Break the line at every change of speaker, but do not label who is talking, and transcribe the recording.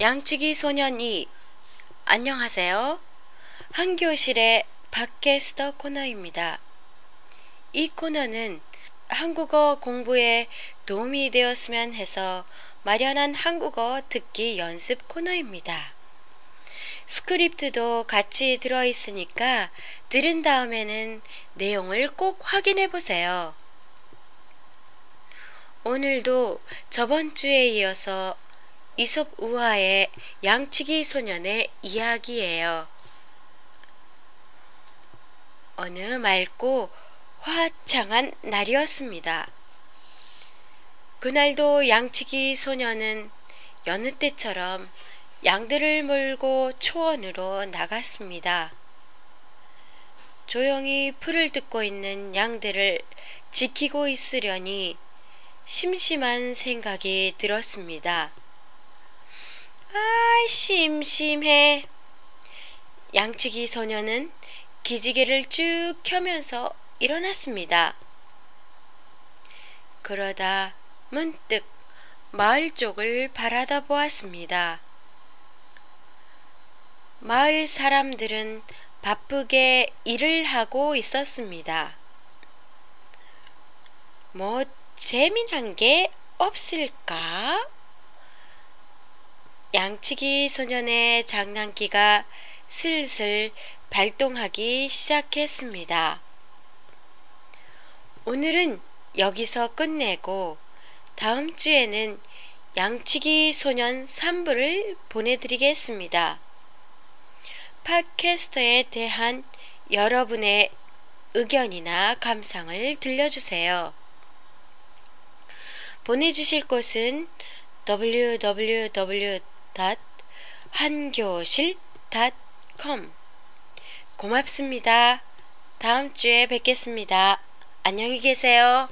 양치기 소년이 안녕하세요. 한교실의 팟캐스터 코너입니다. 이 코너는 한국어 공부에 도움이 되었으면 해서 마련한 한국어 듣기 연습 코너입니다. 스크립트도 같이 들어있으니까 들은 다음에는 내용을 꼭 확인해 보세요. 오늘도 저번 주에 이어서 이솝 우화의 양치기 소년의 이야기예요. 어느 맑고 화창한 날이었습니다. 그날도 양치기 소년은 여느 때처럼 양들을 몰고 초원으로 나갔습니다. 조용히 풀을 뜯고 있는 양들을 지키고 있으려니 심심한 생각이 들었습니다. 아, 심심해. 양치기 소녀는 기지개를 쭉 켜면서 일어났습니다. 그러다 문득 마을 쪽을 바라다 보았습니다. 마을 사람들은 바쁘게 일을 하고 있었습니다. 뭐 재미난 게 없을까? 양치기 소년의 장난기가 슬슬 발동하기 시작했습니다. 오늘은 여기서 끝내고 다음 주에는 양치기 소년 3부를 보내드리겠습니다. 팟캐스터에 대한 여러분의 의견이나 감상을 들려주세요. 보내주실 곳은 www. 한교실.com 고맙습니다. 다음 주에 뵙겠습니다. 안녕히 계세요.